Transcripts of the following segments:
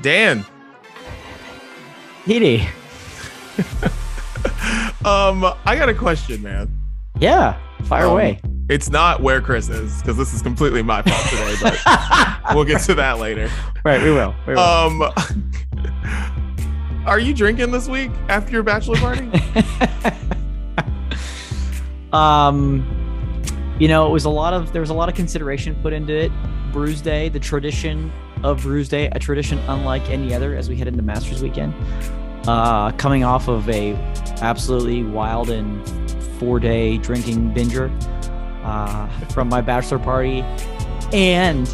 Dan. Petey. um, I got a question, man. Yeah, fire Um, away. It's not where Chris is because this is completely my fault today, but we'll get to that later. right, we will. We will. Um, are you drinking this week after your bachelor party? um, you know, it was a lot of there was a lot of consideration put into it. Bruise Day, the tradition of Bruise Day, a tradition unlike any other as we head into Masters weekend. Uh, coming off of a absolutely wild and four day drinking binger uh, from my bachelor party, and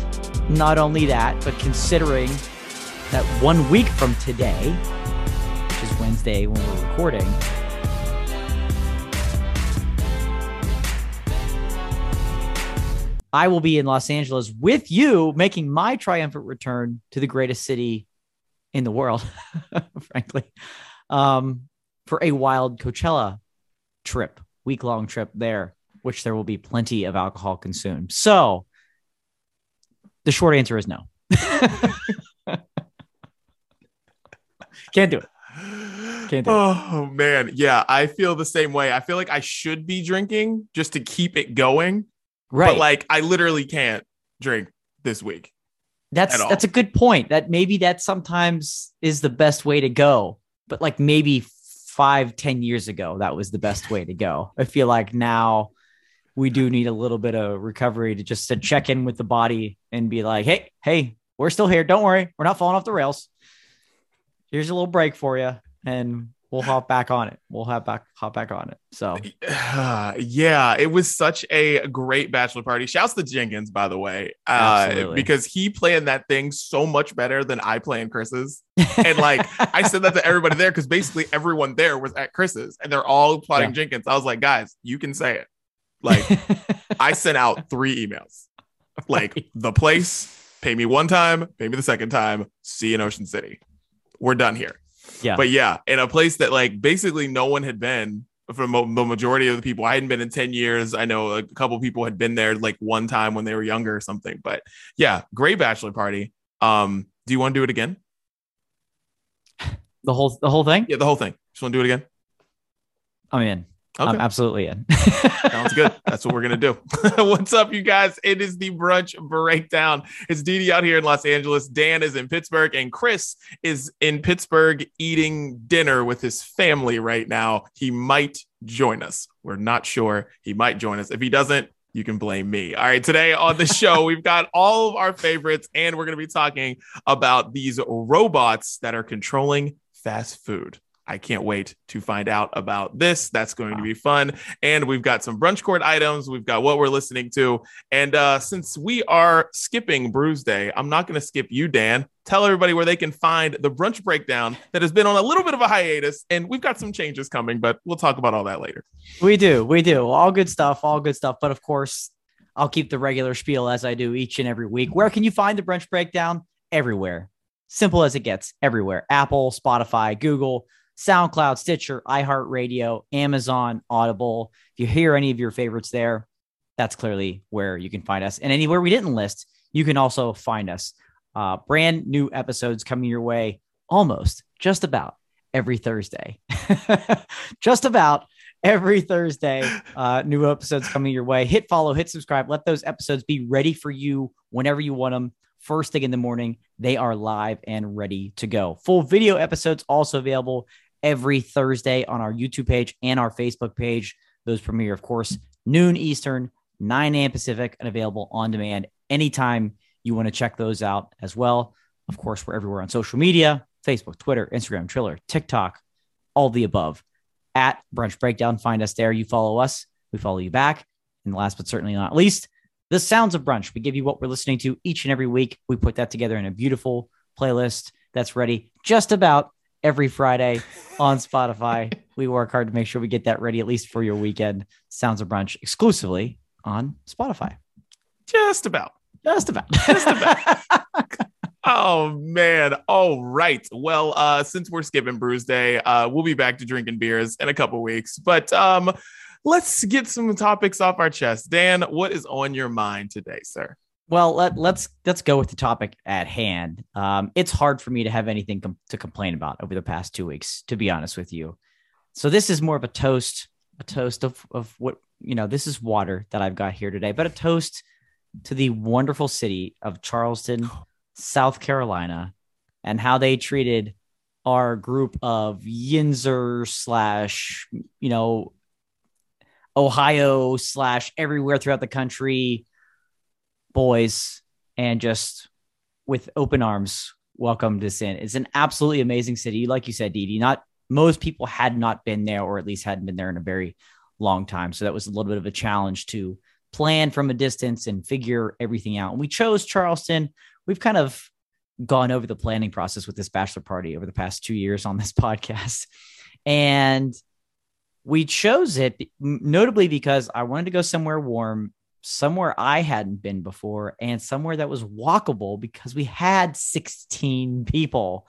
not only that, but considering that one week from today, which is Wednesday when we're recording, I will be in Los Angeles with you, making my triumphant return to the greatest city in the world, frankly, um, for a wild Coachella trip, week long trip there, which there will be plenty of alcohol consumed. So the short answer is no. Can't do it. Can't do it. Oh man, yeah, I feel the same way. I feel like I should be drinking just to keep it going, Right. but like I literally can't drink this week. That's that's a good point. That maybe that sometimes is the best way to go. But like maybe five, ten years ago, that was the best way to go. I feel like now we do need a little bit of recovery to just to check in with the body and be like, hey, hey, we're still here. Don't worry, we're not falling off the rails. Here's a little break for you, and we'll hop back on it. We'll hop back, hop back on it. So yeah, it was such a great bachelor party. Shouts to Jenkins, by the way, uh, because he planned that thing so much better than I planned Chris's. And like I said that to everybody there because basically everyone there was at Chris's and they're all plotting Yeah. Jenkins. I was like, guys, you can say it. Like I sent out three emails, like the place, pay me one time, pay me the second time, see you in Ocean City. We're done here. Yeah, But yeah, in a place that like basically no one had been for mo- the majority of the people. I hadn't been in 10 years. I know a couple people had been there like one time when they were younger or something. But yeah, great bachelor party. Um, do you want to do it again? the whole the whole thing. Yeah, the whole thing. Just want to do it again? I'm in. Okay. I'm absolutely in. Sounds good. That's what we're gonna do. What's up, you guys? It is the brunch breakdown. It's Didi out here in Los Angeles. Dan is in Pittsburgh, and Chris is in Pittsburgh eating dinner with his family right now. He might join us. We're not sure. He might join us. If he doesn't, you can blame me. All right. Today on the show, we've got all of our favorites, and we're gonna be talking about these robots that are controlling fast food. I can't wait to find out about this. That's going to be fun. And we've got some brunch court items. We've got what we're listening to. And uh, since we are skipping Bruise Day, I'm not going to skip you, Dan. Tell everybody where they can find the brunch breakdown that has been on a little bit of a hiatus. And we've got some changes coming, but we'll talk about all that later. We do, we do. All good stuff, all good stuff. But of course, I'll keep the regular spiel as I do each and every week. Where can you find the brunch breakdown? Everywhere. Simple as it gets. Everywhere. Apple, Spotify, Google, SoundCloud, Stitcher, iHeartRadio, Amazon, Audible. If you hear any of your favorites there, that's clearly where you can find us. And anywhere we didn't list, you can also find us. Uh, brand new episodes coming your way almost just about every Thursday. just about every Thursday. Uh, new episodes coming your way. Hit follow, hit subscribe. Let those episodes be ready for you whenever you want them. First thing in the morning, they are live and ready to go. Full video episodes also available every Thursday on our YouTube page and our Facebook page. Those premiere, of course, noon Eastern, 9 a.m. Pacific, and available on demand anytime you want to check those out as well. Of course, we're everywhere on social media Facebook, Twitter, Instagram, Triller, TikTok, all the above. At Brunch Breakdown, find us there. You follow us, we follow you back. And last but certainly not least, the sounds of brunch. We give you what we're listening to each and every week. We put that together in a beautiful playlist that's ready just about every Friday on Spotify. we work hard to make sure we get that ready at least for your weekend. Sounds of brunch exclusively on Spotify. Just about. Just about. Just about. Oh man. All right. Well, uh, since we're skipping Bruise Day, uh, we'll be back to drinking beers in a couple weeks. But um, let's get some topics off our chest. Dan, what is on your mind today, sir? Well, let, let's let's go with the topic at hand. Um, it's hard for me to have anything com- to complain about over the past two weeks, to be honest with you. So this is more of a toast, a toast of of what you know. This is water that I've got here today, but a toast to the wonderful city of Charleston, South Carolina, and how they treated our group of Yinzer slash you know Ohio slash everywhere throughout the country boys and just with open arms welcomed us in. It's an absolutely amazing city. Like you said, Didi, not most people had not been there or at least hadn't been there in a very long time. So that was a little bit of a challenge to plan from a distance and figure everything out. And we chose Charleston. We've kind of gone over the planning process with this bachelor party over the past two years on this podcast. And we chose it notably because I wanted to go somewhere warm somewhere I hadn't been before and somewhere that was walkable because we had 16 people.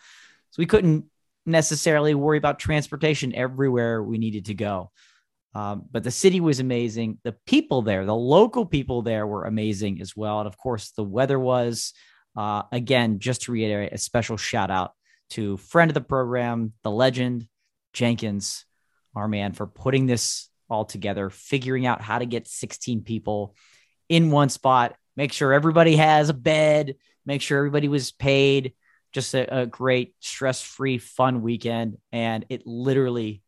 So we couldn't necessarily worry about transportation everywhere we needed to go. Um, but the city was amazing. The people there, the local people there were amazing as well. And of course, the weather was, uh, again, just to reiterate, a special shout out to friend of the program, the legend, Jenkins, our man, for putting this all together, figuring out how to get 16 people in one spot, make sure everybody has a bed, make sure everybody was paid. Just a, a great stress free, fun weekend. And it literally,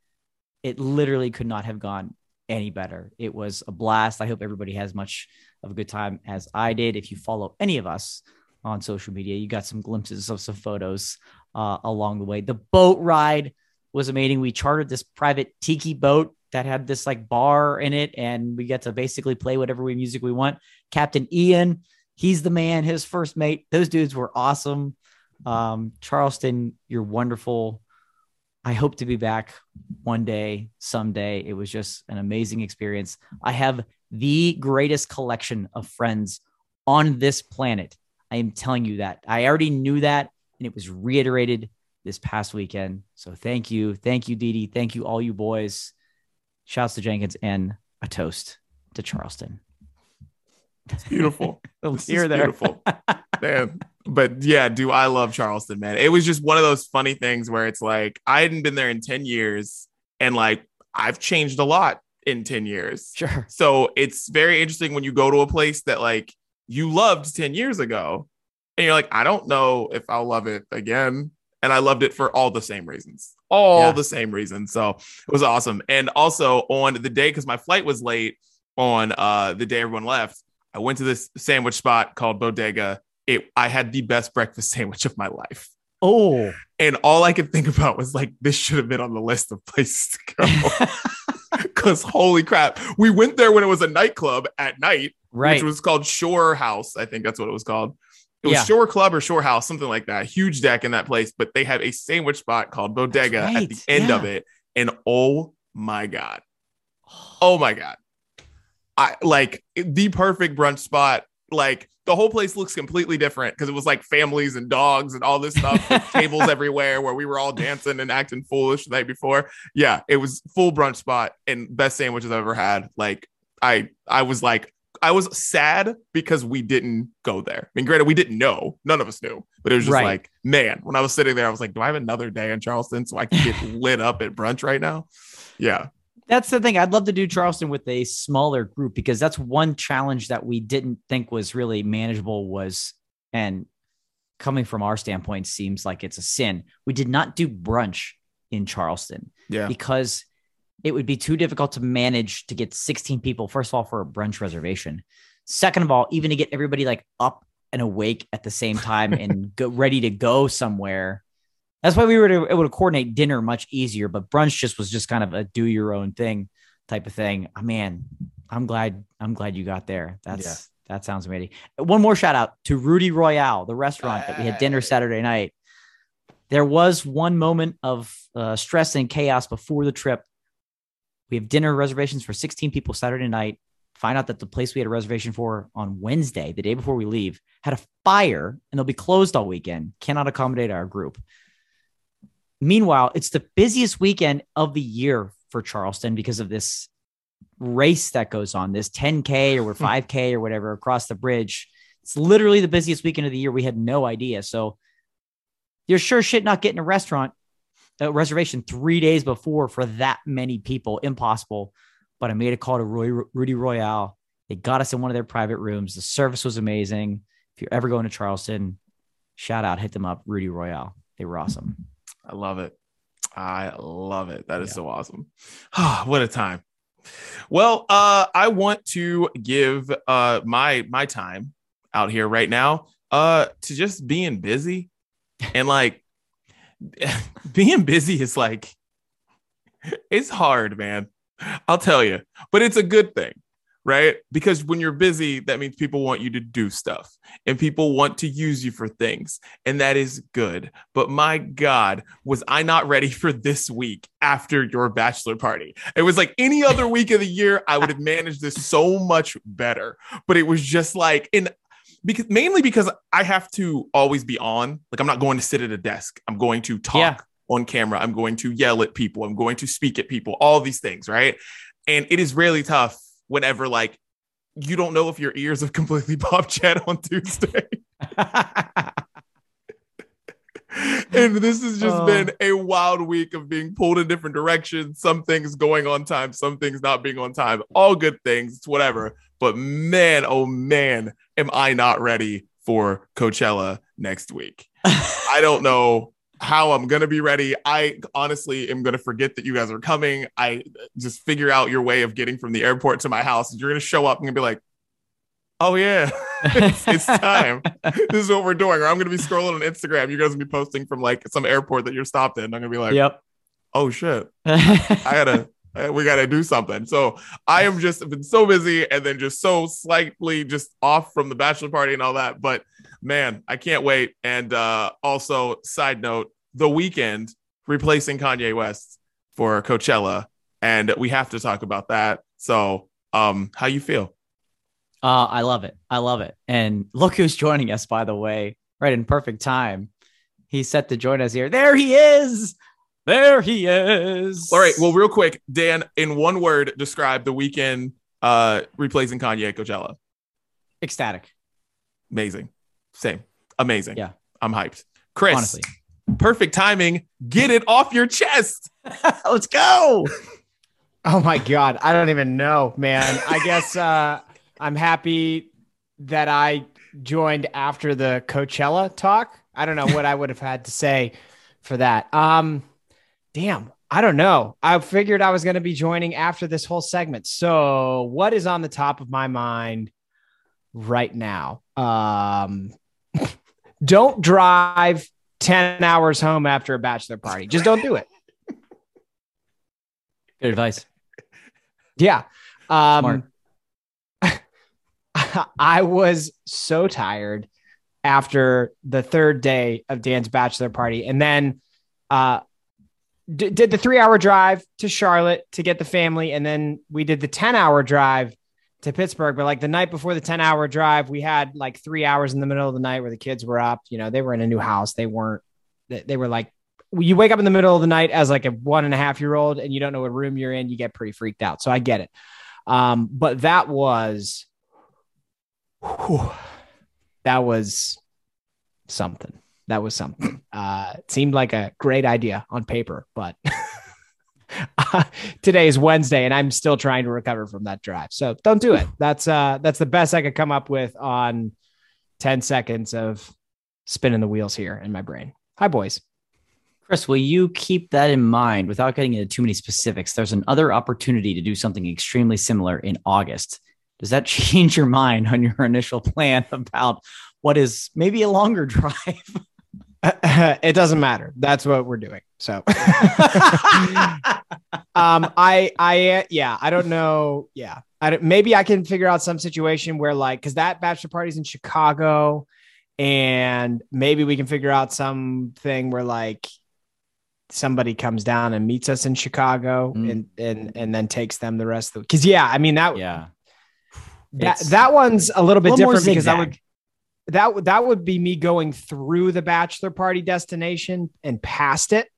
it literally could not have gone any better. It was a blast. I hope everybody has much of a good time as I did. If you follow any of us on social media, you got some glimpses of some photos uh, along the way. The boat ride was amazing. We chartered this private tiki boat that had this like bar in it, and we get to basically play whatever we music we want. Captain Ian, he's the man. His first mate, those dudes were awesome. Um, Charleston, you're wonderful. I hope to be back one day, someday. It was just an amazing experience. I have the greatest collection of friends on this planet. I am telling you that. I already knew that, and it was reiterated this past weekend. So thank you. Thank you, Didi. Thank you, all you boys. Shouts to Jenkins and a toast to Charleston. It's beautiful. Here, there. Beautiful. man. But yeah, do I love Charleston, man. It was just one of those funny things where it's like I hadn't been there in 10 years and like I've changed a lot in 10 years. Sure. So it's very interesting when you go to a place that like you loved 10 years ago and you're like, I don't know if I'll love it again. And I loved it for all the same reasons, all yeah. the same reasons. So it was awesome. And also on the day, because my flight was late on uh, the day everyone left, I went to this sandwich spot called Bodega. It I had the best breakfast sandwich of my life. Oh. And all I could think about was like, this should have been on the list of places to go. Because holy crap, we went there when it was a nightclub at night, right? Which was called Shore House. I think that's what it was called. It was yeah. Shore Club or Shore House, something like that. Huge deck in that place, but they have a sandwich spot called Bodega right. at the end yeah. of it. And oh my God. Oh my God. I like the perfect brunch spot. Like the whole place looks completely different because it was like families and dogs and all this stuff, tables everywhere where we were all dancing and acting foolish the night before. Yeah, it was full brunch spot and best sandwiches I've ever had. Like I I was like I was sad because we didn't go there. I mean, granted, we didn't know. None of us knew. But it was just right. like, man, when I was sitting there, I was like, do I have another day in Charleston so I can get lit up at brunch right now? Yeah. That's the thing. I'd love to do Charleston with a smaller group because that's one challenge that we didn't think was really manageable was and coming from our standpoint seems like it's a sin. We did not do brunch in Charleston. Yeah. Because it would be too difficult to manage to get 16 people, first of all, for a brunch reservation. Second of all, even to get everybody like up and awake at the same time and go ready to go somewhere. That's why we were able to coordinate dinner much easier, but brunch just was just kind of a do your own thing type of thing. Oh, man, I'm glad I'm glad you got there. That's yeah. that sounds amazing. One more shout out to Rudy Royale, the restaurant that we had dinner Saturday night. There was one moment of uh, stress and chaos before the trip we have dinner reservations for 16 people Saturday night. Find out that the place we had a reservation for on Wednesday, the day before we leave, had a fire and they'll be closed all weekend. Cannot accommodate our group. Meanwhile, it's the busiest weekend of the year for Charleston because of this race that goes on, this 10K or 5K or whatever across the bridge. It's literally the busiest weekend of the year. We had no idea. So you're sure shit not getting a restaurant a reservation three days before for that many people. Impossible. But I made a call to Roy, Rudy Royale. They got us in one of their private rooms. The service was amazing. If you're ever going to Charleston, shout out, hit them up, Rudy Royale. They were awesome. I love it. I love it. That is yeah. so awesome. what a time. Well, uh, I want to give uh, my my time out here right now uh, to just being busy and like being busy is like it's hard, man. I'll tell you, but it's a good thing right? Because when you're busy, that means people want you to do stuff and people want to use you for things. And that is good. But my God, was I not ready for this week after your bachelor party? It was like any other week of the year, I would have managed this so much better. But it was just like, and because mainly because I have to always be on. Like I'm not going to sit at a desk. I'm going to talk yeah. on camera. I'm going to yell at people. I'm going to speak at people, all these things, right? And it is really tough whenever like you don't know if your ears have completely popped yet on Tuesday. and this has just uh, been a wild week of being pulled in different directions. Some things going on time, some things not being on time. All good things, it's whatever. But man, oh man, am I not ready for Coachella next week? I don't know how I'm gonna be ready. I honestly am gonna forget that you guys are coming. I just figure out your way of getting from the airport to my house. You're gonna show up and be like, "Oh yeah, it's, it's, time. this is what we're doing." Or I'm gonna be scrolling on Instagram. You guys will be posting from like some airport that you're stopped in. I'm gonna be like, "Yep, oh shit, I gotta." We got to do something. So I am just been so busy and then just so slightly just off from the bachelor party and all that. But man, I can't wait. And uh, also, side note, The Weeknd replacing Kanye West for Coachella, and we have to talk about that. So, um, how you feel? Uh, I love it. I love it. And look who's joining us, by the way, right in perfect time. He's set to join us here. There he is. There he is. All right. Well, real quick, Dan, in one word, describe the Weeknd uh, replacing Kanye at Coachella. Ecstatic. Amazing. Same. Amazing. Yeah. I'm hyped. Chris, Honestly. perfect timing. Get it off your chest. Let's go. Oh my God. I don't even know, man. I guess uh, I'm happy that I joined after the Coachella talk. I don't know what I would have had to say for that. Um, damn, I don't know. I figured I was going to be joining after this whole segment. So, what is on the top of my mind right now? Um, don't drive 10 hours home after a bachelor party. Just don't do it. Good advice. Yeah. Um, I was so tired after the third day of Dan's bachelor party. And then uh, d- did the three hour drive to Charlotte to get the family. And then we did the 10 hour drive to Pittsburgh, but like the night before the 10 hour drive, we had like three hours in the middle of the night where the kids were up. You know, they were in a new house. They weren't, they were like, you wake up in the middle of the night as like a one and a half year old and you don't know what room you're in, you get pretty freaked out. So I get it. Um, but that was, whew, that was something. That was something. Uh, it seemed like a great idea on paper, but today is Wednesday and I'm still trying to recover from that drive. So don't do it. That's uh that's the best I could come up with on 10 seconds of spinning the wheels here in my brain. Hi boys. Chris, will you keep that in mind without getting into too many specifics? There's another opportunity to do something extremely similar in August. Does that change your mind on your initial plan about what is maybe a longer drive? it doesn't matter. That's what we're doing. So, um, I, I, yeah, I don't know. Yeah, I don't, maybe I can figure out some situation where like, cause that bachelor party's in Chicago and maybe we can figure out something where like somebody comes down and meets us in Chicago mm. and, and, and then takes them the rest of the, cause yeah, I mean, that, yeah, that, that one's a little bit a different because I would, that that would be me going through the bachelor party destination and past it.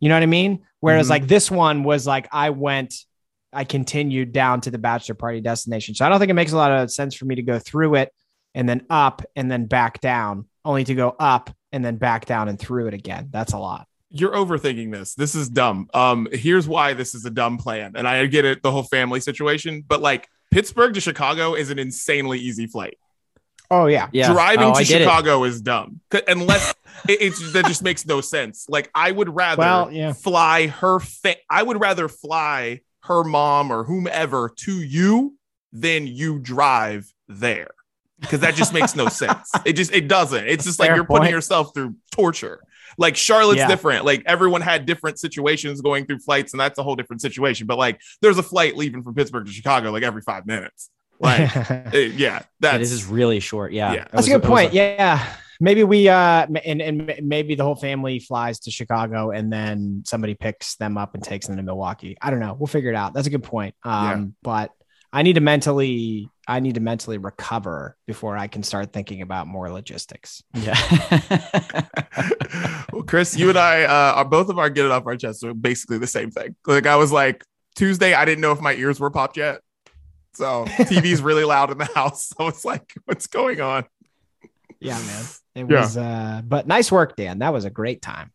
You know what I mean? Whereas mm-hmm. like this one was like I went, I continued down to the bachelor party destination. So I don't think it makes a lot of sense for me to go through it and then up and then back down, only to go up and then back down and through it again. That's a lot. You're overthinking this. This is dumb. Um, here's why this is a dumb plan, and I get it, the whole family situation, but like Pittsburgh to Chicago is an insanely easy flight. Oh yeah, Yeah. Driving Oh, to I get it. Chicago is dumb unless it, it's that just makes no sense. Like I would rather Well, yeah. fly her. Fa- I would rather fly her mom or whomever to you than you drive there because that just makes no sense. It just it doesn't. It's just like you're putting yourself through torture. Like Charlotte's Yeah. different. Like everyone had different situations going through flights, and that's a whole different situation. But like there's a flight leaving from Pittsburgh to Chicago like every five minutes. Like eh, yeah, Yeah, that's this is really short. Yeah. Yeah. That's was a good it was point. yeah. Maybe we uh and and maybe the whole family flies to Chicago and then somebody picks them up and takes them to Milwaukee. I don't know. We'll figure it out. That's a good point. Um Yeah. but I need to mentally I need to mentally recover before I can start thinking about more logistics. Yeah. well, Chris, you and I uh, are both of our get it off our chest are basically the same thing. Like I was like Tuesday, I didn't know if my ears were popped yet. So TV's really loud in the house. So it's like, what's going on? Yeah, man. It Yeah. was uh but nice work, Dan. That was a great time.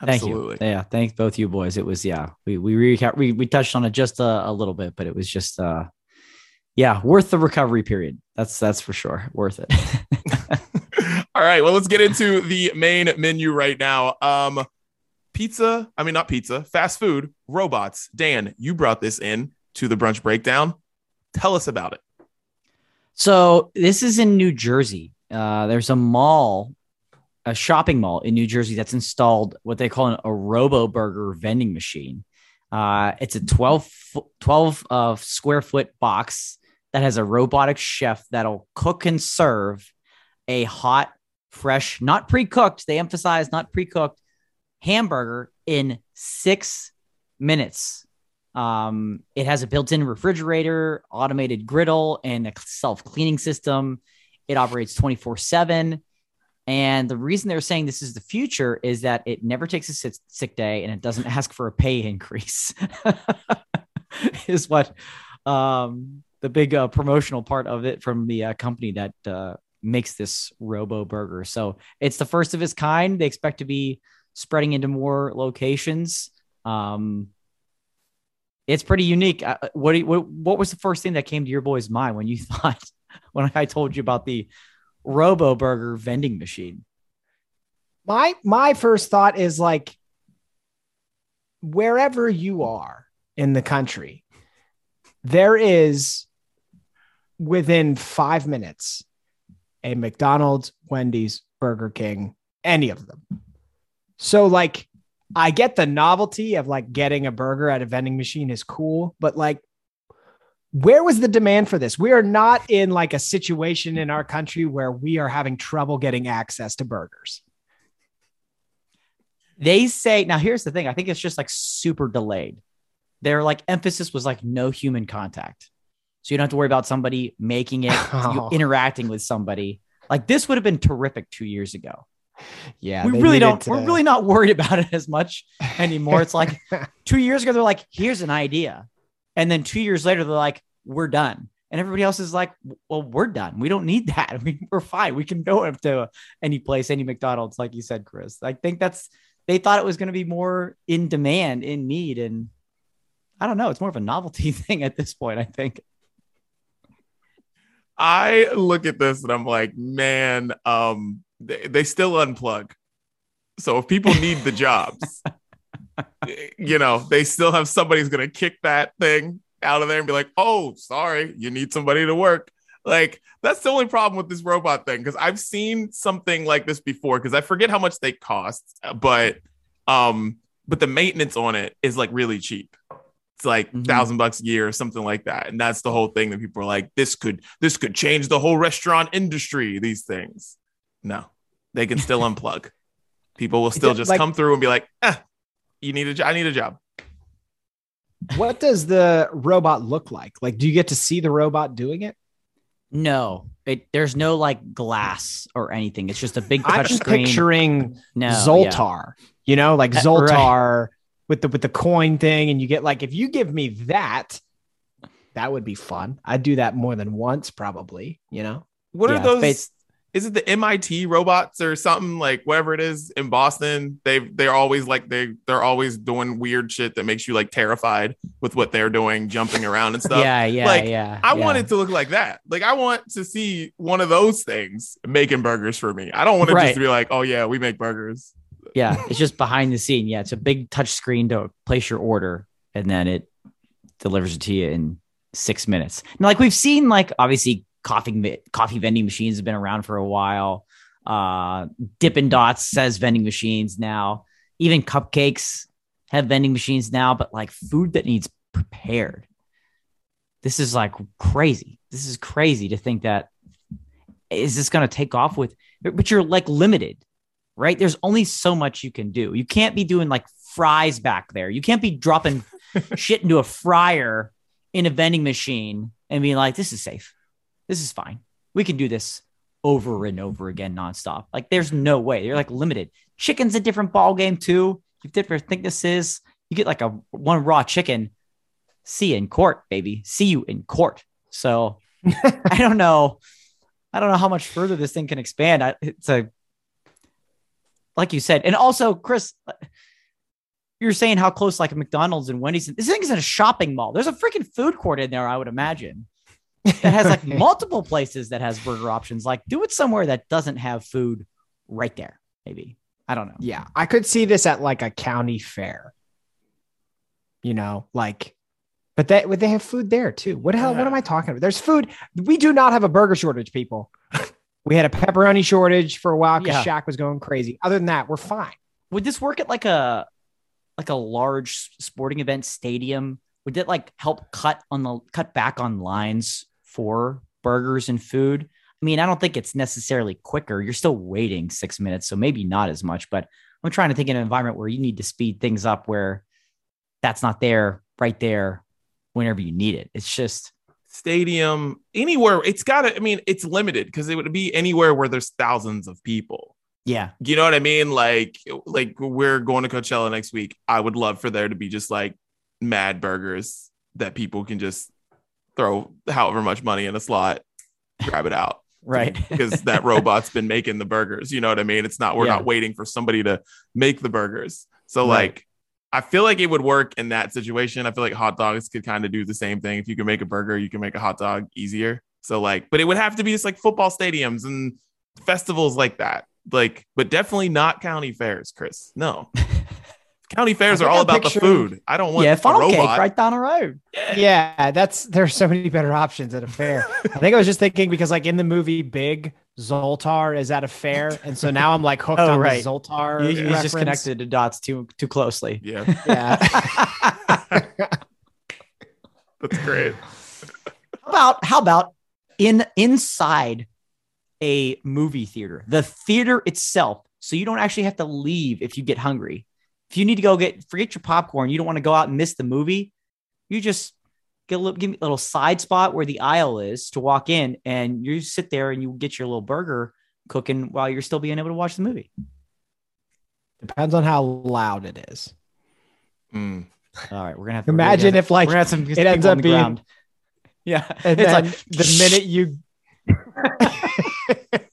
Thank Absolutely. you. Yeah, thanks both you boys. It was yeah. We we recap we we touched on it just a, a little bit, but it was just uh yeah, worth the recovery period. That's that's for sure. Worth it. All right. Well, let's get into the main menu right now. Um, pizza. I mean, not pizza. Fast food robots. Dan, you brought this in to the brunch breakdown. Tell us about it. So this is in New Jersey. Uh, there's a mall, a shopping mall in New Jersey that's installed what they call an, Arobo Burger vending machine. Uh, it's a 12, 12 uh, square foot box that has a robotic chef that'll cook and serve a hot, fresh, not pre cooked. They emphasize not pre cooked hamburger in six minutes. Um, it has a built-in refrigerator, automated griddle, and a self-cleaning system. It operates 24/7. And the reason they're saying this is the future is that it never takes a sick, day and it doesn't ask for a pay increase. is what um, the big uh, promotional part of it from the uh, company that uh, makes this Robo Burger. So it's the first of its kind. They expect to be spreading into more locations. Um, it's pretty unique. Uh, what, what what was the first thing that came to your boy's mind when you thought when I told you about the Robo Burger vending machine? My my first thought is like wherever you are in the country, there is within five minutes a McDonald's, Wendy's, Burger King, any of them. So like I get the novelty of like getting a burger at a vending machine is cool, but like where was the demand for this? We are not in like a situation in our country where we are having trouble getting access to burgers. They say now here's the thing. I think it's just like super delayed. Their like emphasis was like no human contact. So you don't have to worry about somebody making it, Oh. interacting with somebody. Like this would have been terrific two years ago. Yeah, we really don't. We're really not worried about it as much anymore. It's like two years ago they're like, "Here's an idea," and then two years later they're like, "We're done," and everybody else is like, "Well, we're done. We don't need that. I mean, we're fine. We can go up to any place, any McDonald's, like you said, Chris. I think that's they thought it was going to be more in demand, in need, and I don't know. It's more of a novelty thing at this point. I think. I look at this and I'm like, man, um, they, they still unplug. So if people need the jobs, you know, they still have somebody's gonna kick that thing out of there and be like, oh, sorry, you need somebody to work. Like that's the only problem with this robot thing because I've seen something like this before because I forget how much they cost, but um, but the maintenance on it is like really cheap. It's like Mhm. thousand bucks a year or something like that, and that's the whole thing that people are like, this could this could change the whole restaurant industry. These things, no, they can still unplug. People will still just like- come through and be like, eh, you need a job. I need a job. What does the robot look like? Like, do you get to see the robot doing it? No, it there's no like glass or anything. It's just a big I'm just screen. picturing no, yeah. Zoltar, you know, like Uh, right. Zoltar with the with the coin thing, and you get like if you give me that, that would be fun. I'd do that more than once, probably. You know, what Yeah, are those? Is it the MIT robots or something like whatever it is in Boston? They they're always like they they're always doing weird shit that makes you like terrified with what they're doing, jumping around and stuff. yeah, yeah, Like, yeah. I yeah. want it to look like that. Like I want to see one of those things making burgers for me. I don't want to Right. just be like, oh yeah, we make burgers. Yeah, it's just behind the scene. Yeah, it's a big touch screen to place your order, and then it delivers it to you in six minutes. And like we've seen, like obviously coffee coffee vending machines have been around for a while. Uh, Dippin' Dots says vending machines now. Even cupcakes have vending machines now, but like food that needs prepared. This is like crazy. This is crazy to think that is this going to take off with, but you're like limited right? There's only so much you can do. You can't be doing like fries back there. You can't be dropping shit into a fryer in a vending machine and being like, this is safe. This is fine. We can do this over and over again nonstop. Like there's no way. You're like limited. Chicken's a different ball game too. You have different thicknesses. You get like a one raw chicken. See you in court, baby. See you in court. So I don't know. I don't know how much further this thing can expand. I, it's a like you said, and also Chris, you're saying how close like McDonald's and Wendy's. This thing is in a shopping mall. There's a freaking food court in there. I would imagine that has like multiple places that has burger options. Like do it somewhere that doesn't have food right there. Maybe I don't know. Yeah, I could see this at like a county fair. You know, like, but they would they have food there too? What the hell? What am I talking about? There's food. We do not have a burger shortage, people. we had a pepperoni shortage for a while because Yeah. Shaq was going crazy. Other than that, we're fine. Would this work at like a like a large sporting event stadium? Would it like help cut on the cut back on lines for burgers and food? I mean, I don't think it's necessarily quicker. You're still waiting six minutes, so maybe not as much. But I'm trying to think in an environment where you need to speed things up, where that's not there right there whenever you need it. It's just Stadium, anywhere. It's gotta, I mean, it's limited because it would be anywhere where there's thousands of people. yeah, You know what I mean? Like, like we're going to Coachella next week. I would love for there to be just like mad burgers that people can just throw however much money in a slot, grab it out. right. because that robot's been making the burgers. You know what I mean? It's not we're Yeah. not waiting for somebody to make the burgers. So Right. like I feel like it would work in that situation. I feel like hot dogs could kind of do the same thing. If you can make a burger, you can make a hot dog easier. So like, but it would have to be just like football stadiums and festivals like that. Like, but definitely not county fairs, Chris. No. county fairs are all I'm about the food. I don't want yeah, a funnel cake robot. right down the road. Yeah, that's there's so many better options at a fair. I think I was just thinking because like in the movie Big, Zoltar is at a fair, and so now I'm like hooked Oh, on right. the Zoltar. He's just connected to dots too too closely. Yeah, Yeah. that's great. How about how about in inside a movie theater, the theater itself, so you don't actually have to leave if you get hungry. If you need to go get forget your popcorn, you don't want to go out and miss the movie. You just get a little, give me a little side spot where the aisle is to walk in, and you sit there and you get your little burger cooking while you're still being able to watch the movie. Depends on how loud it is. Mm. All right, we're gonna have to Imagine we're if like gonna have some it ends up being- ground. Yeah, and it's then like the minute you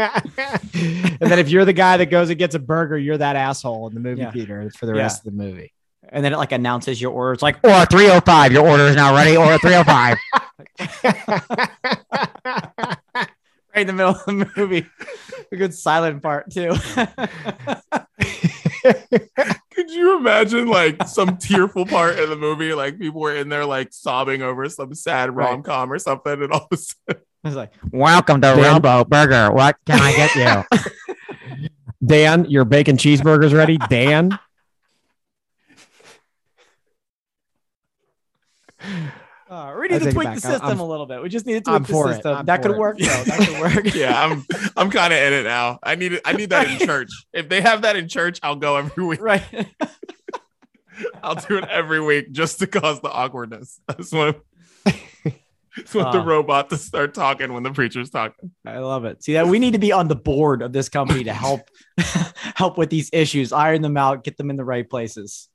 and then if you're the guy that goes and gets a burger, you're that asshole in the movie Yeah. theater for the Yeah. rest of the movie. and then it like announces your order. It's like or 305, your order is now ready. Or 305. right in the middle of the movie. A good silent part too. Could you imagine like some tearful part in the movie? Like people were in there like sobbing over some sad rom com or something, and all of a sudden, it's like, welcome to Dan- Robo Burger. What can I get you? Dan, your bacon cheeseburger's ready. Dan. Uh, we I need to tweak the system I'm- a little bit. We just need to tweak I'm the for it. system. I'm that could work. Though. That could work. yeah, I'm I'm kind of in it now. I need it. I need that in church. If they have that in church, I'll go every week. right. I'll do it every week just to cause the awkwardness. I just want to. Just want the Uh. robot to start talking when the preacher's talking. I love it. See that we need to be on the board of this company to help help with these issues, iron them out, get them in the right places.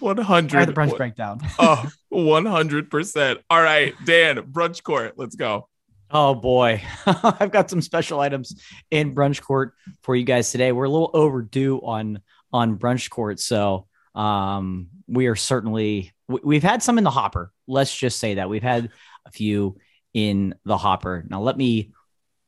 One Try hundred. the brunch breakdown. Oh, 100%. All right, Dan, brunch court. Let's go. Oh boy, I've got some special items in brunch court for you guys today. We're a little overdue on on brunch court, so um, we are certainly we've had some in the hopper. Let's just say that we've had a few in the hopper. Now let me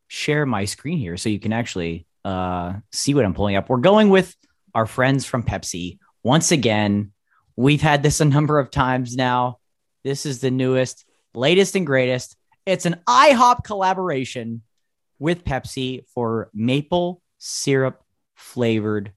share my screen here so you can actually uh, see what I'm pulling up. We're going with our friends from Pepsi once again. We've had this a number of times now. This is the newest, latest, and greatest. It's an IHOP collaboration with Pepsi for maple syrup flavored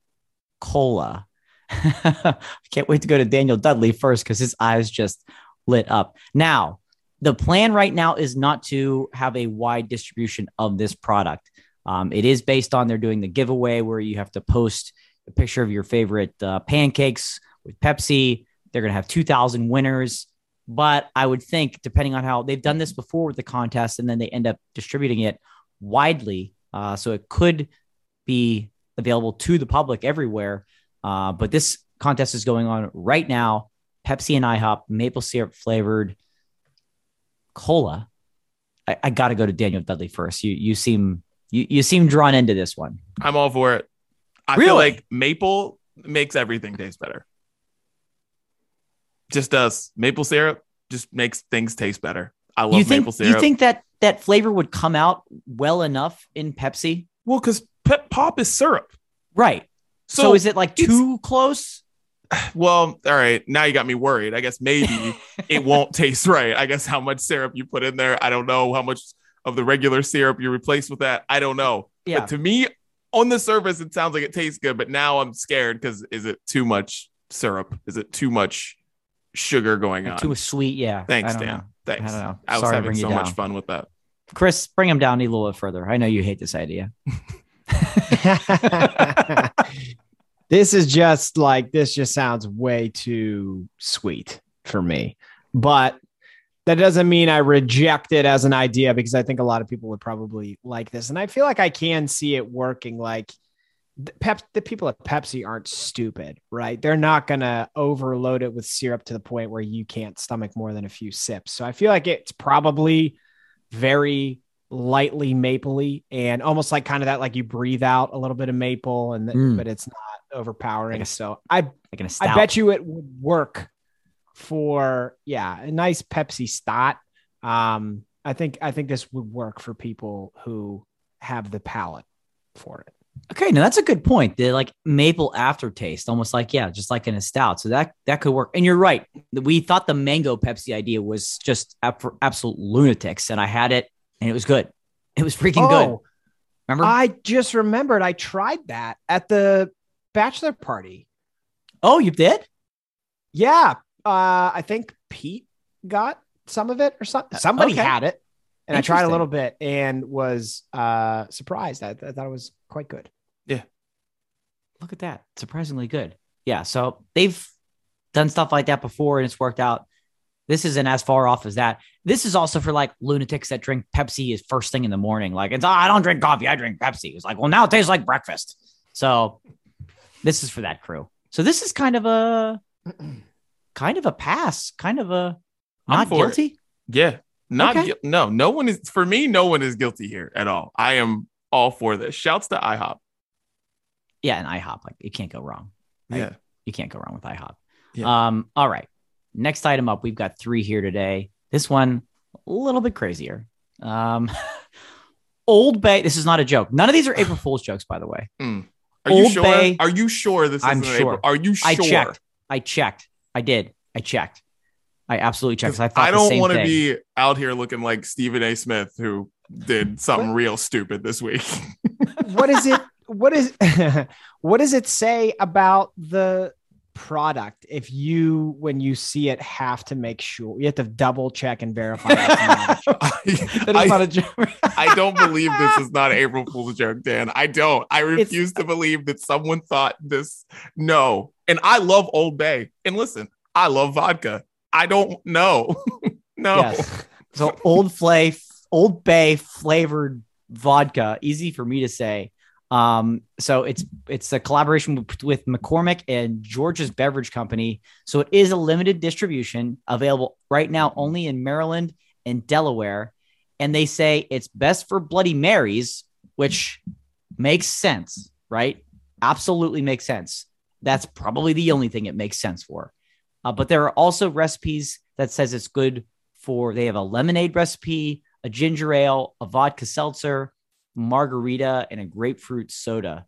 cola. I Can't wait to go to Daniel Dudley first because his eyes just lit up. Now, the plan right now is not to have a wide distribution of this product. Um, it is based on they're doing the giveaway where you have to post a picture of your favorite uh, pancakes with Pepsi. They're going to have 2,000 winners. But I would think, depending on how they've done this before with the contest, and then they end up distributing it widely. Uh, so it could be available to the public everywhere. Uh, but this contest is going on right now. Pepsi and IHOP maple syrup flavored cola. I, I got to go to Daniel Dudley first. You you seem you, you seem drawn into this one. I'm all for it. I Really? feel like maple makes everything taste better. Just does. Maple syrup just makes things taste better. I love you think maple syrup. you think that that flavor would come out well enough in Pepsi? well, because pep pop is syrup. Right. So, So, is it like too close? Well, all right. Now you got me worried. I guess maybe it won't taste right. I guess how much syrup you put in there. I don't know how much of the regular syrup you replace with that. I don't know. Yeah. But to me, on the surface, it sounds like it tastes good. But now I'm scared because is it too much syrup? Is it too much sugar going on? Too sweet. Yeah. Thanks, I don't Dan. know. Thanks. I don't know. I was Sorry having bring you so much fun with that. Chris, bring him down a little bit further. I know you hate this idea. this is just like this just sounds way too sweet for me. But that doesn't mean I reject it as an idea because I think a lot of people would probably like this. And I feel like I can see it working like the Pep the people at Pepsi aren't stupid, right? They're not gonna overload it with syrup to the point where you can't stomach more than a few sips. So I feel like it's probably very lightly mapley and almost like kind of that like you breathe out a little bit of maple and th- Mm. but it's not overpowering. Like a- so I Like in a stout. I bet you it would work for yeah, a nice Pepsi stot. Um I think I think this would work for people who have the palate for it. Okay, now that's a good point. The like maple aftertaste, almost like yeah, just like in a stout. So that that could work. And you're right. We thought the mango Pepsi idea was just for absolute lunatics, and I had it, and it was good. It was freaking good. Oh, Remember? I just remembered I tried that at the bachelor party. oh, you did? Yeah, uh, I think Pete got some of it or something. Somebody okay. had it, and I tried a little bit and was uh, surprised. I, I thought it was quite good. Yeah. Look at that. Surprisingly good. Yeah. So they've done stuff like that before and it's worked out. This isn't as far off as that. This is also for like lunatics that drink Pepsi is first thing in the morning. Like it's "Oh, I don't drink coffee, I drink Pepsi. It's like, well, now it tastes like breakfast. So this is for that crew. So this is kind of a kind of a pass, kind of a not for it. guilty. Yeah. Not Okay. gui- no, no one is for me, no one is guilty here at all. I am all for this. Shouts to IHOP. Yeah, and IHOP, like you can't go wrong. Right. Yeah. You can't go wrong with IHOP. Yeah. Um, all right. Next item up, we've got three here today. This one a little bit crazier. Um, Old Bay. This is not a joke. None of these are April Fool's jokes, by the way. Mm. Are you Old sure? Bay- Are you sure this is I'm sure. April? Are you sure? I checked. I checked. I did. I checked. I absolutely checked. I, thought I don't want to be out here looking like Stephen A. Smith who did something real stupid this week. what is it? What is what does it say about the product if you when you see it have to make sure you have to double check and verify it's not a joke? I, not a joke. I don't believe this is not April Fool's joke, Dan. I don't. I refuse to believe that someone thought this. No. And I love Old Bay. And listen, I love vodka. I don't know. no. Yes. So Old Flay, Old Bay flavored vodka. Easy for me to say. Um, so it's it's a collaboration with, McCormick and George's Beverage Company. So it is a limited distribution available right now only in Maryland and Delaware. and they say it's best for Bloody Marys, which makes sense, right? Absolutely makes sense. That's probably the only thing it makes sense for. Uh, but there are also recipes that says it's good for. They have a lemonade recipe, a ginger ale, a vodka seltzer, margarita, and a grapefruit soda,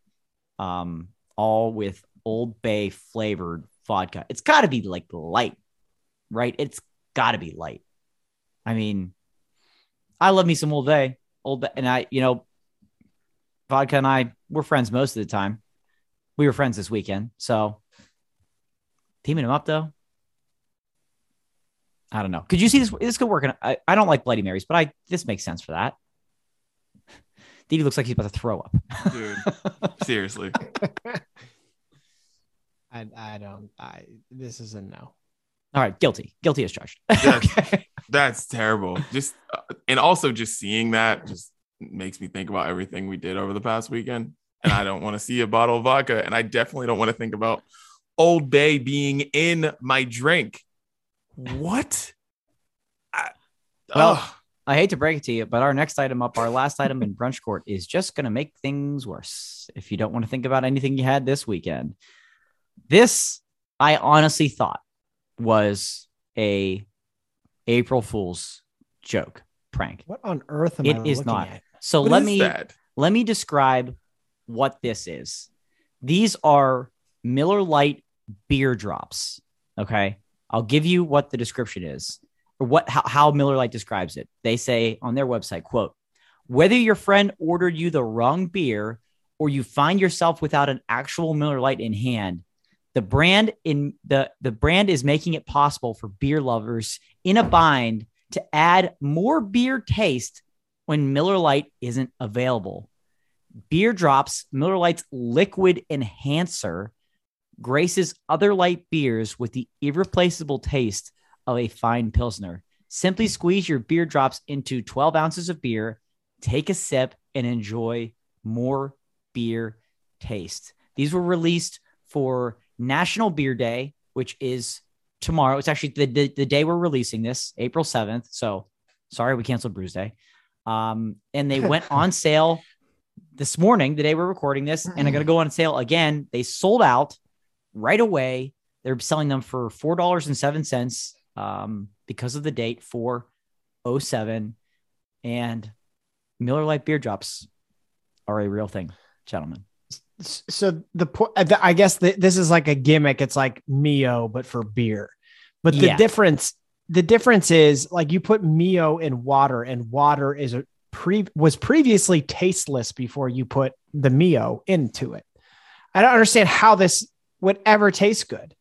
um, all with Old Bay flavored vodka. It's got to be like light, right? It's got to be light. I mean, I love me some Old Bay, Old Bay, and I, you know, vodka and I we're friends most of the time. We were friends this weekend, so teaming them up though. I don't know. Could you see this? This could work. In, I, I don't like Bloody Marys, but I this makes sense for that. Didi looks like he's about to throw up. Dude, seriously. I, I don't. I this is a no. All right, guilty. Guilty as charged. That's, that's terrible. Just uh, and also just seeing that just makes me think about everything we did over the past weekend. And I don't want to see a bottle of vodka, and I definitely don't want to think about Old Bay being in my drink. What? I, Well, ugh. I hate to break it to you, but our next item up, our last item in brunch court, is just going to make things worse. If you don't want to think about anything you had this weekend, this I honestly thought was a April Fool's joke prank. What on earth am It I is not. at? So What let me that? let me describe what this is. These are Miller Lite beer drops. Okay. I'll give you what the description is or what how, how Miller Lite describes it. They say on their website, quote, whether your friend ordered you the wrong beer or you find yourself without an actual Miller Lite in hand, the brand in the the brand is making it possible for beer lovers in a bind to add more beer taste when Miller Lite isn't available. Beer Drops, Miller Lite's liquid enhancer, graces other light beers with the irreplaceable taste of a fine Pilsner. Simply squeeze your beer drops into 12 ounces of beer, take a sip, and enjoy more beer taste. These were released for National Beer Day, which is tomorrow. It's actually the, the, the day we're releasing this, April 7th. So sorry we canceled Brews Day. Um, and they went on sale this morning, the day we're recording this, and are going to go on sale again. They sold out right away. They're selling them for four dollars and seven cents um, because of the date four oh seven, and Miller Lite beer drops are a real thing, gentlemen. So the po- uh, the- I guess th- this is like a gimmick. It's like Mio, but for beer. But the Yeah. difference, the difference is like you put Mio in water, and water is a pre was previously tasteless before you put the Mio into it. I don't understand how this would ever taste good.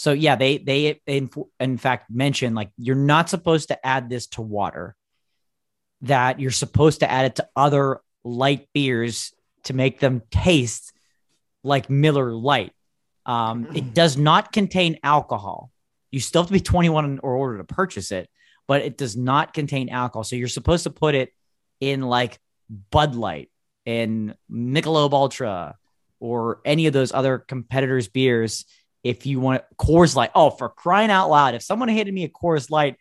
So yeah, they they in, in fact mention like you're not supposed to add this to water. That you're supposed to add it to other light beers to make them taste like Miller Lite. Um, it does not contain alcohol. You still have to be 21 or older to purchase it, but it does not contain alcohol. So you're supposed to put it in like Bud Light and Michelob Ultra or any of those other competitors' beers if you want Coors Light. Oh, for crying out loud, if someone handed me a Coors Light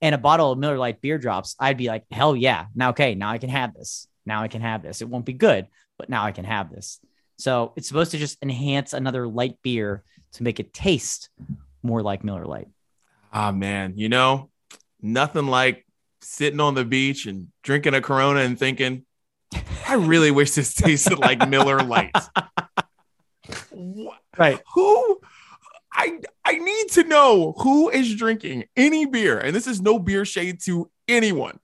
and a bottle of Miller Lite beer drops, I'd be like, hell yeah. Now, okay, now I can have this. Now I can have this. It won't be good, but now I can have this. So it's supposed to just enhance another light beer to make it taste more like Miller Lite. Ah, man, you know, nothing like sitting on the beach and drinking a Corona and thinking, I really wish this tasted like Miller Lite. What? Right. Who? I I need to know who is drinking any beer, and this is no beer shade to anyone.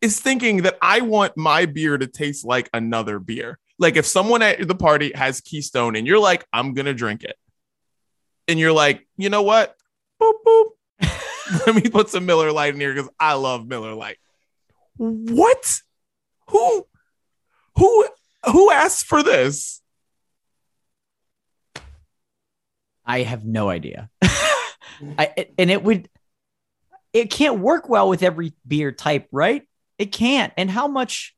Is thinking that I want my beer to taste like another beer. Like if someone at the party has Keystone and you're like, I'm gonna drink it, and you're like, you know what? Boop boop. Let me put some Miller Lite in here because I love Miller Lite. What? Who? Who? Who asked for this? I have no idea. I, and it would, it can't work well with every beer type, right? It can't. And how much,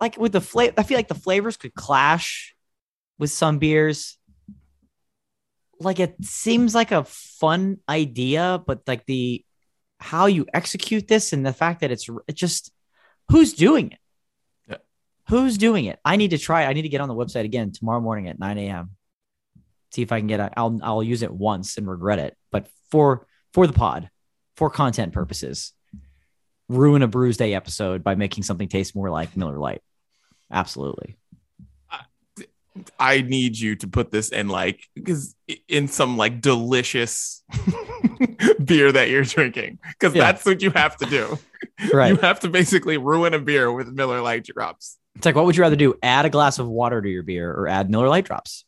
like with the flavor, I feel like the flavors could clash with some beers. Like it seems like a fun idea, but like the how you execute this and the fact that it's it just who's doing it? Yeah. Who's doing it? I need to try. I need to get on the website again tomorrow morning at 9 a.m. See if I can get it. I'll I'll use it once and regret it. But for for the pod, for content purposes, ruin a bruised day episode by making something taste more like Miller Lite. Absolutely. I need you to put this in like because in some like delicious beer that you're drinking because Yeah. that's what you have to do. Right. You have to basically ruin a beer with Miller Lite drops. It's like, what would you rather do? Add a glass of water to your beer or add Miller Lite drops?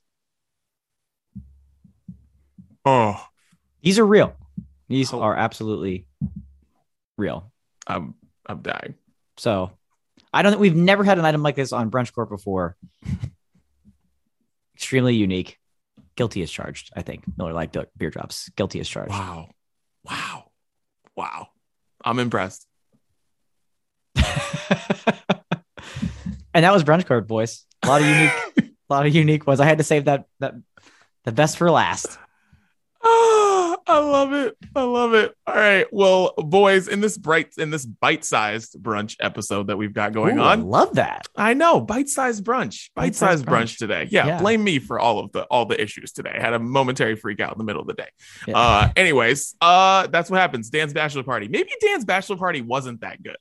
Oh, These are real. These Oh. are absolutely real. I'm I'm dying. So I don't think we've never had an item like this on Brunch Court before. Extremely unique. Guilty as charged, I think. Miller Lite do- beer drops. Guilty as charged. Wow, wow, wow. I'm impressed. and that was Brunch Court, boys. A lot of unique, a lot of unique ones. I had to save that that the best for last. Ah, I love it. I love it. All right. Well, boys, in this bright in this bite-sized brunch episode that we've got going Ooh, I on, love that. I know bite-sized brunch, bite-sized Bite-sized brunch. brunch. today. Yeah, Yeah. blame me for all of the all the issues today. I had a momentary freak out in the middle of the day. Yeah. Uh, anyways, uh, that's what happens. Dan's bachelor party. Maybe Dan's bachelor party wasn't that good.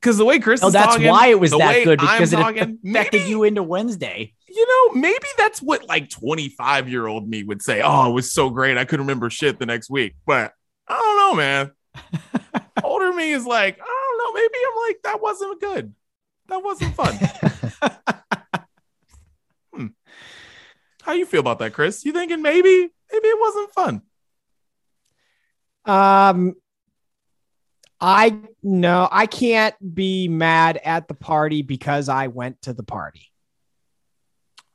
Because the way Chris Oh, is that's talking, why it was that good I'm because it talking, affected maybe- you into Wednesday. You know, maybe that's what like 25 year old me would say. Oh, it was so great. I couldn't remember shit the next week. But I don't know, man. Older me is like, I don't know. Maybe I'm like, that wasn't good. That wasn't fun. Hmm. How you feel about that, Chris? You thinking maybe, maybe it wasn't fun? Um, I no, I can't be mad at the party because I went to the party.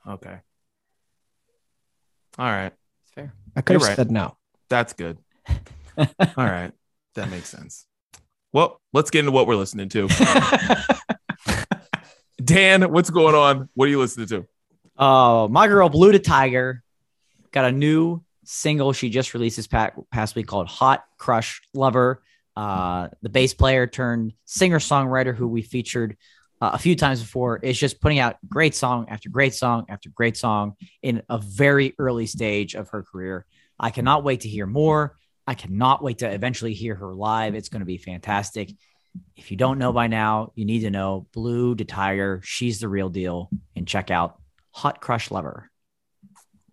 Okay. All right. Fair. I could have You're right. said no. That's good. All right. That makes sense. Well, let's get into what we're listening to. Dan, what's going on? What are you listening to? Oh, my girl, Blu DeTiger, got a new single she just released this pa- past week called Hot Crush Lover. Uh, the bass player turned singer songwriter who we featured uh, a few times before is just putting out great song after great song after great song in a very early stage of her career. I cannot wait to hear more. I cannot wait to eventually hear her live. It's going to be fantastic. If you don't know by now, you need to know Blu DeTiger. She's the real deal. And check out Hot Crush Lover.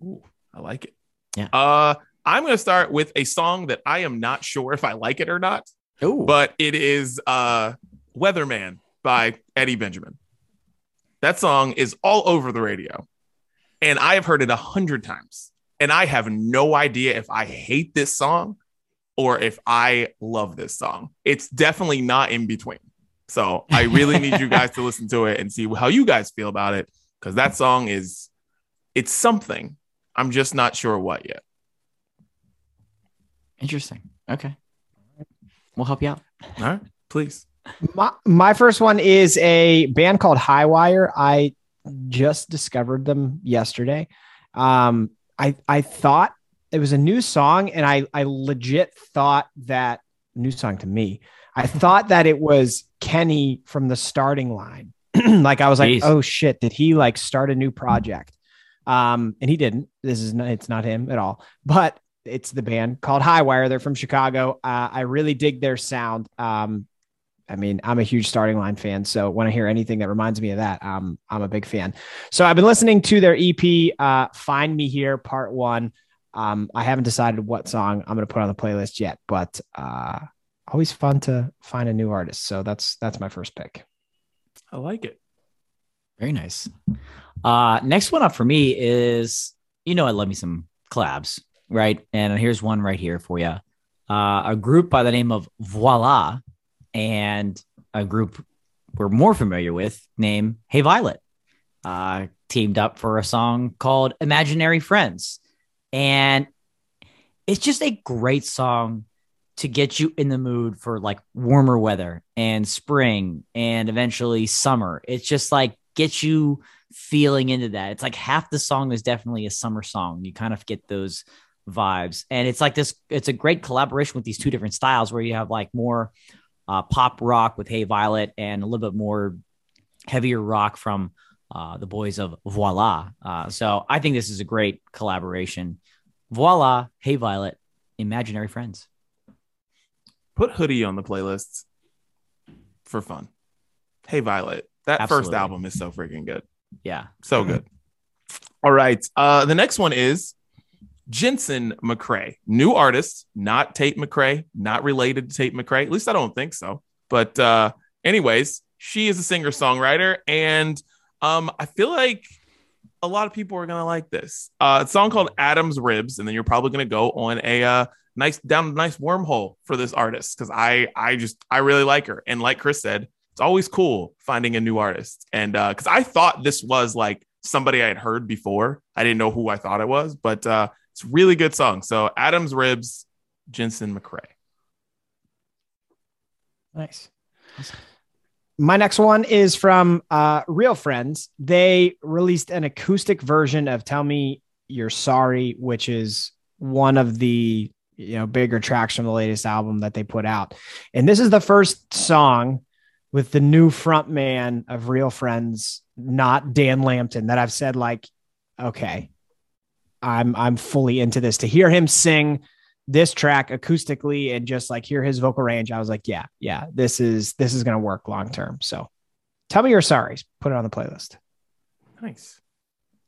Ooh, I like it. Yeah. Uh, I'm going to start with a song that I am not sure if I like it or not, Oh, but it is uh, Weatherman by Eddie Benjamin. That song is all over the radio, and I have heard it a hundred times, and I have no idea if I hate this song or if I love this song. It's definitely not in between. So I really need you guys to listen to it and see how you guys feel about it because that song is it's something. I'm just not sure what yet. interesting. Okay. We'll help you out. All right, please. My my first one is a band called Highwire. I just discovered them yesterday. Um, I I thought it was a new song, and I I legit thought that new song to me. I thought that it was Kenny from the starting line. like I was like, oh shit, did he like start a new project? Um, and he didn't. This is not, it's not him at all. But it's the band called Highwire. They're from Chicago. Uh, I really dig their sound. Um, I mean, I'm a huge starting line fan. So when I hear anything that reminds me of that, um, I'm a big fan. So I've been listening to their EP, uh, Find Me Here, Part One. Um, I haven't decided what song I'm going to put on the playlist yet, but uh, always fun to find a new artist. So that's that's my first pick. I like it. Very nice. Uh, next one up for me is you know I love me some collabs, right? And here's one right here for you. Uh, a group by the name of Voila, and a group we're more familiar with named Hey Violet, uh, teamed up for a song called Imaginary Friends, and it's just a great song to get you in the mood for like warmer weather and spring and eventually summer. It's just like gets you feeling into that. It's like half the song is definitely a summer song. You kind of get those vibes. And it's like this, it's a great collaboration with these two different styles where you have like more uh, pop rock with Hey Violet and a little bit more heavier rock from uh, the boys of Voila. Uh, so I think this is a great collaboration. Voila, Hey Violet, Imaginary Friends. Put Hoodie on the playlists for fun. Hey Violet, that first album is so freaking good. Yeah. So good. All right. Uh, the next one is Jensen McRae, new artist, not Tate McRae, not related to Tate McRae. At least I don't think so. But uh, anyways, she is a singer songwriter, and um, I feel like a lot of people are gonna like this. Uh, a song called Adam's Ribs, and then you're probably gonna go on a uh, nice down nice wormhole for this artist because I I just I really like her, and like Chris said, it's always cool finding a new artist, and because I thought this was like somebody I had heard before, I didn't know who I thought it was, but uh, it's a really good song. So Adam's Ribs, Jensen McRae. Nice. My next one is from uh, Real Friends. They released an acoustic version of "Tell Me You're Sorry," which is one of the you know bigger tracks from the latest album that they put out. And this is the first song with the new front man of Real Friends, not Dan Lambton, that I've said like, okay, I'm I'm fully into this. To hear him sing this track acoustically and just like hear his vocal range, I was like, yeah, yeah, this is this is gonna work long term. So tell me you're sorry. Put it on the playlist. Nice.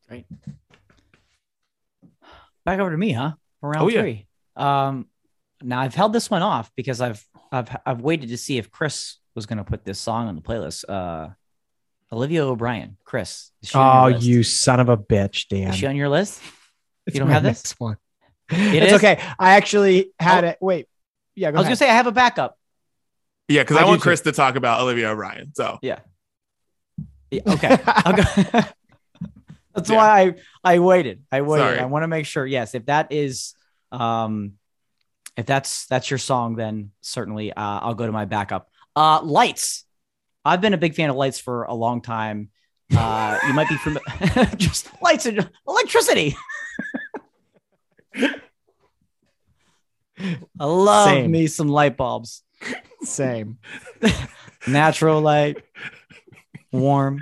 Great. Back over to me, huh? For round Oh, yeah. three. Um, now I've held this one off because I've I've I've waited to see if Chris was going to put this song on the playlist. Uh, Olivia O'Brien, Chris. is she on Oh, you son of a bitch, Dan. Is she on your list? It's you don't have this? next one. It it's is? okay. I actually had Oh. it. Wait. Yeah, go I was ahead. gonna say I have a backup. Yeah, because I I, do want too. Chris to talk about Olivia O'Brien. So Yeah, okay. I'll go. That's Yeah. why I I waited. I waited. Sorry. I want to make sure. Yes, if that is um if that's that's your song, then certainly uh, I'll go to my backup. Uh Lights. I've been a big fan of Lights for a long time. Uh you might be from just lights and electricity. I love Same. me some light bulbs. Same. Natural light, warm,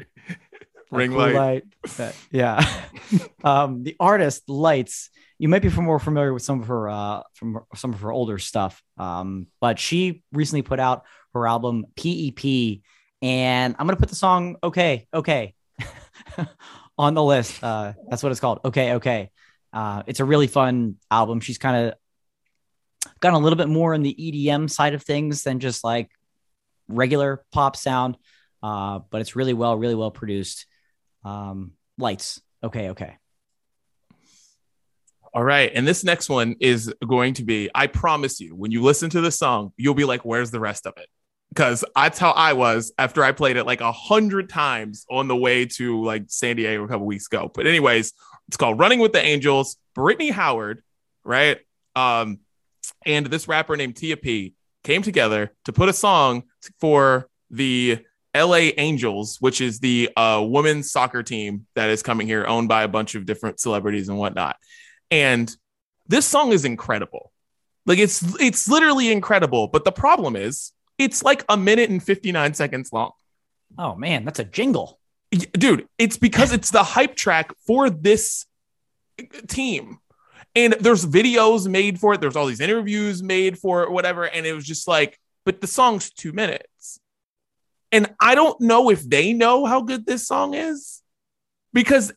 Ring cool light. Uh, yeah. um, the artist Lights. You might be more familiar with some of her uh, from some of her older stuff. Um, but she recently put out her album PEP, and I'm gonna put the song "Okay, Okay" on the list. Uh, that's what it's called. Okay, okay. Uh, it's a really fun album. She's kind of gotten a little bit more in the EDM side of things than just like regular pop sound. Uh, but it's really well, really well produced. Um, lights. Okay, okay. All right. And this next one is going to be, I promise you, when you listen to the song, you'll be like, where's the rest of it? Because that's how I was after I played it like a hundred times on the way to like San Diego a couple weeks ago. But, anyways, it's called Running with the Angels, Brittany Howard, right? Um, and this rapper named Tia P came together to put a song for the LA Angels, which is the uh, women's soccer team that is coming here, owned by a bunch of different celebrities and whatnot. And this song is incredible. Like it's it's literally incredible. But the problem is it's like a minute and 59 seconds long. Oh man, that's a jingle. Dude, it's because it's the hype track for this team. And there's videos made for it. There's all these interviews made for it, whatever. And it was just like, but the song's two minutes. And I don't know if they know how good this song is because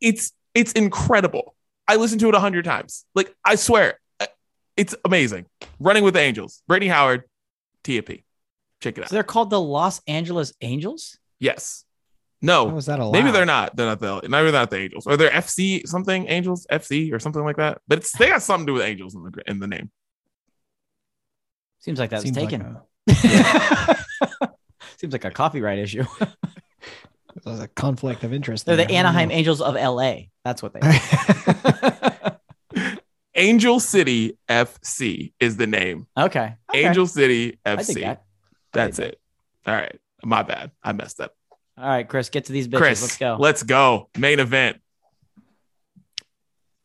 it's it's incredible. I listened to it a hundred times. Like I swear, it's amazing. Running with the Angels, Brittany Howard, Tia P. Check it out. So they're called the Los Angeles Angels. yes. No. How was that allowed? Maybe they're not. They're not the. Maybe they're not the Angels. Or they're FC something Angels FC or something like that. But it's they got something to do with Angels in the in the name. Seems like that was Seems like taken. a- Seems like a copyright issue. There's a conflict of interest. They're the there. I don't Anaheim know. Angels of LA. That's what they are. Angel City FC is the name. okay. okay. Angel City I think FC. that. That's dig it. All right. My bad. I messed up. All right, Chris, get to these bitches. Chris, Let's go. Let's go. Main event.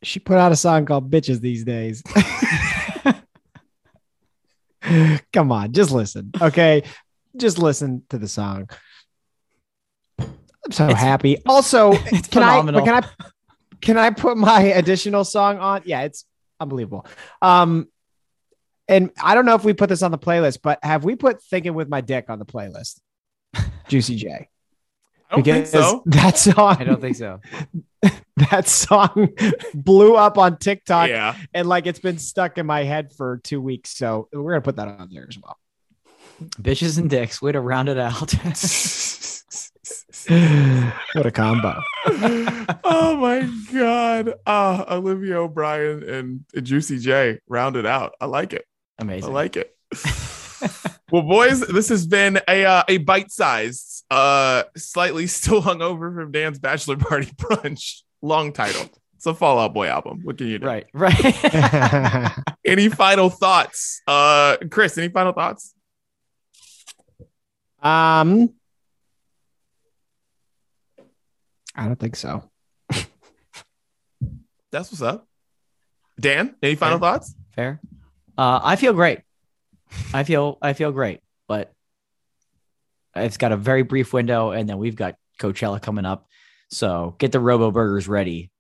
She put out a song called "Bitches" these days. Come on, just listen, okay? Just listen to the song. I'm so It's- happy. Also, It's can phenomenal. but Can I? Can I put my additional song on? Yeah, it's unbelievable. Um, and I don't know if we put this on the playlist, but have we put "Thinking with My Dick" on the playlist? Juicy J. I don't think so. that song, I don't think so. that song blew up on TikTok, Yeah. and like it's been stuck in my head for two weeks. So we're gonna put that on there as well. Bitches and dicks. Way to round it out. what a combo! oh my god. Uh Olivia O'Brien and Juicy J rounded out. I like it. Amazing. I like it. well, boys, this has been a uh, a bite-sized, uh, slightly still hungover from Dan's bachelor party brunch. Long title. It's a Fall Out Boy album. What can you do? right. Right. Any final thoughts? Uh, Chris, any final thoughts? um, I don't think so. That's what's up. Dan, any final Fair. thoughts? Fair. Uh, I feel great. I feel I feel great, but it's got a very brief window, and then we've got Coachella coming up. So get the Robo Burgers ready.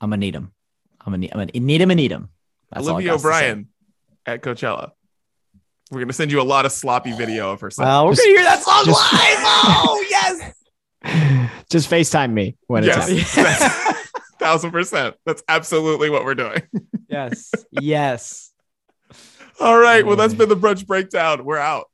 I'm gonna need them. I'm gonna need. I'm gonna need them and eat them. Olivia O'Brien at Coachella. We're gonna send you a lot of sloppy video of herself. Well, we're Just- gonna hear that song just- live. Oh yes. Just FaceTime me when it's Yes. out. That's- thousand percent. That's absolutely what we're doing. yes. Yes. All right. Well, that's been the brunch breakdown. We're out.